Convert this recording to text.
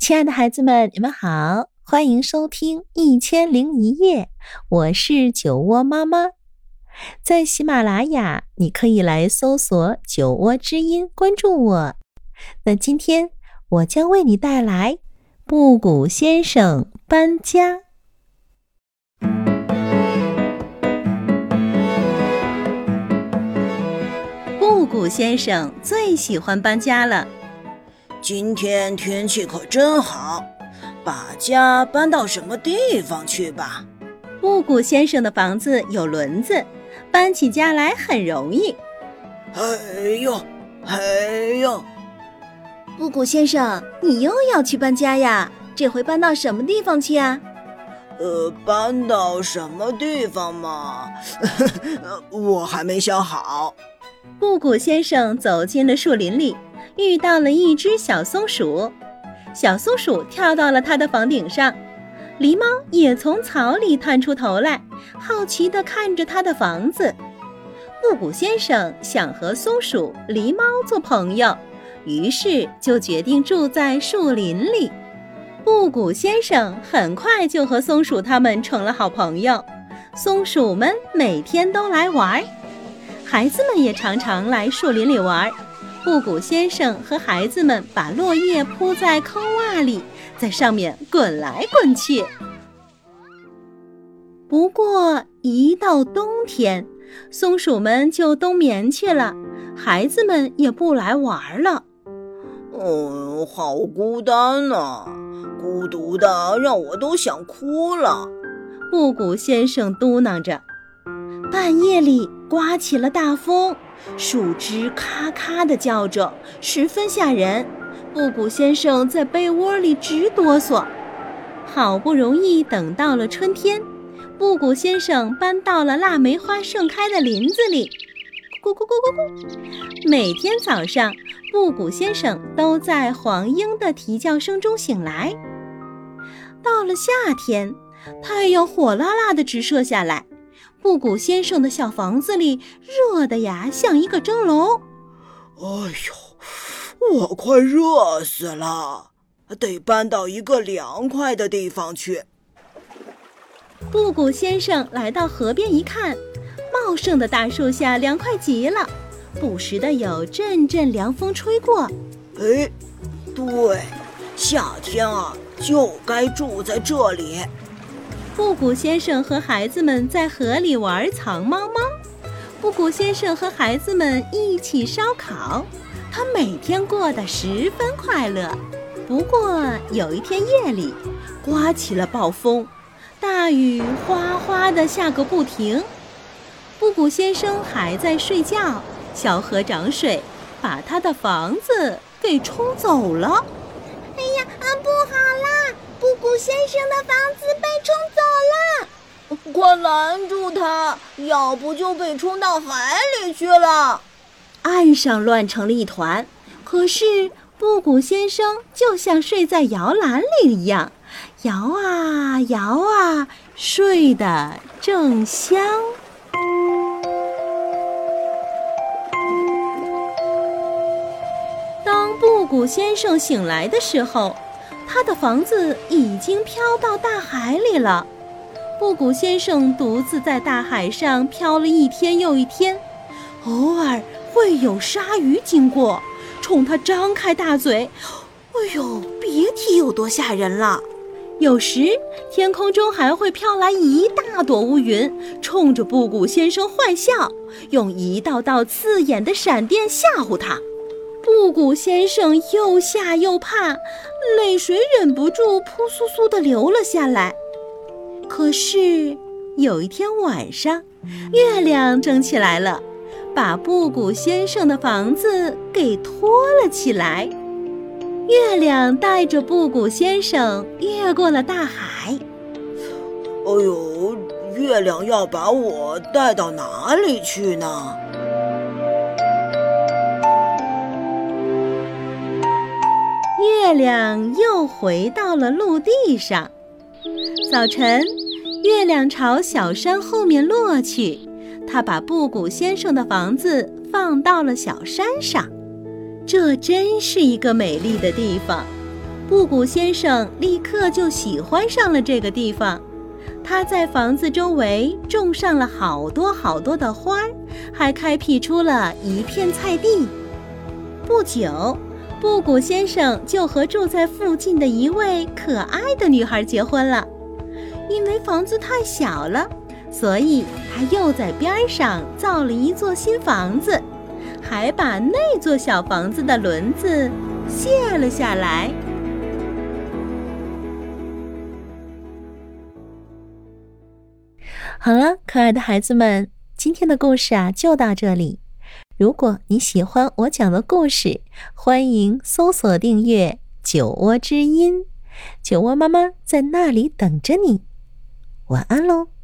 亲爱的孩子们，你们好，欢迎收听《一千零一夜》，我是酒窝妈妈。在喜马拉雅，你可以来搜索“酒窝之音”，关注我。那今天我将为你带来《布谷先生搬家》。布谷先生最喜欢搬家了。今天天气可真好，把家搬到什么地方去吧？布谷先生的房子有轮子，搬起家来很容易。哎呦，哎呦！布谷先生，你又要去搬家呀？这回搬到什么地方去啊？呃，搬到什么地方嘛？我还没想好。布谷先生走进了树林里。遇到了一只小松鼠，小松鼠跳到了它的房顶上，狸猫也从草里探出头来，好奇地看着它的房子。布谷先生想和松鼠、狸猫做朋友，于是就决定住在树林里。布谷先生很快就和松鼠他们成了好朋友，松鼠们每天都来玩，孩子们也常常来树林里玩。布谷先生和孩子们把落叶铺在坑洼里，在上面滚来滚去。不过，一到冬天，松鼠们就冬眠去了，孩子们也不来玩了。嗯，好孤单呐，孤独的让我都想哭了。布谷先生嘟囔着。半夜里刮起了大风。树枝咔咔地叫着，十分吓人。布谷先生在被窝里直哆嗦。好不容易等到了春天，布谷先生搬到了腊梅花盛开的林子里。咕咕咕咕咕！每天早上，布谷先生都在黄莺的啼叫声中醒来。到了夏天，太阳火辣辣的直射下来。布谷先生的小房子里热的呀，像一个蒸笼。哎呦，我快热死了，得搬到一个凉快的地方去。布谷先生来到河边一看，茂盛的大树下凉快极了，不时的有阵阵凉风吹过。哎，对，夏天啊，就该住在这里。布谷先生和孩子们在河里玩藏猫猫，布谷先生和孩子们一起烧烤，他每天过得十分快乐。不过有一天夜里，刮起了暴风，大雨哗哗的下个不停。布谷先生还在睡觉，小河涨水，把他的房子给冲走了。哎呀，啊，不好啦！布谷先生的房子被冲走，快拦住他，要不就被冲到海里去了。岸上乱成了一团，可是布谷先生就像睡在摇篮里一样，摇啊摇啊，睡得正香。当布谷先生醒来的时候。他的房子已经飘到大海里了。布谷先生独自在大海上漂了一天又一天，偶尔会有鲨鱼经过，冲他张开大嘴。哎呦，别提有多吓人了！有时天空中还会飘来一大朵乌云，冲着布谷先生坏笑，用一道道刺眼的闪电吓唬他。布谷先生又吓又怕，泪水忍不住扑簌簌地流了下来。可是有一天晚上，月亮升起来了，把布谷先生的房子给托了起来。月亮带着布谷先生越过了大海。哎呦，月亮要把我带到哪里去呢？月亮又回到了陆地上。早晨，月亮朝小山后面落去，它把布谷先生的房子放到了小山上。这真是一个美丽的地方。布谷先生立刻就喜欢上了这个地方。他在房子周围种上了好多好多的花，还开辟出了一片菜地。不久，布谷先生就和住在附近的一位可爱的女孩结婚了。因为房子太小了，所以他又在边上造了一座新房子，还把那座小房子的轮子卸了下来。好了，可爱的孩子们，今天的故事啊就到这里。如果你喜欢我讲的故事，欢迎搜索订阅“酒窝之音”，酒窝妈妈在那里等着你。晚安喽。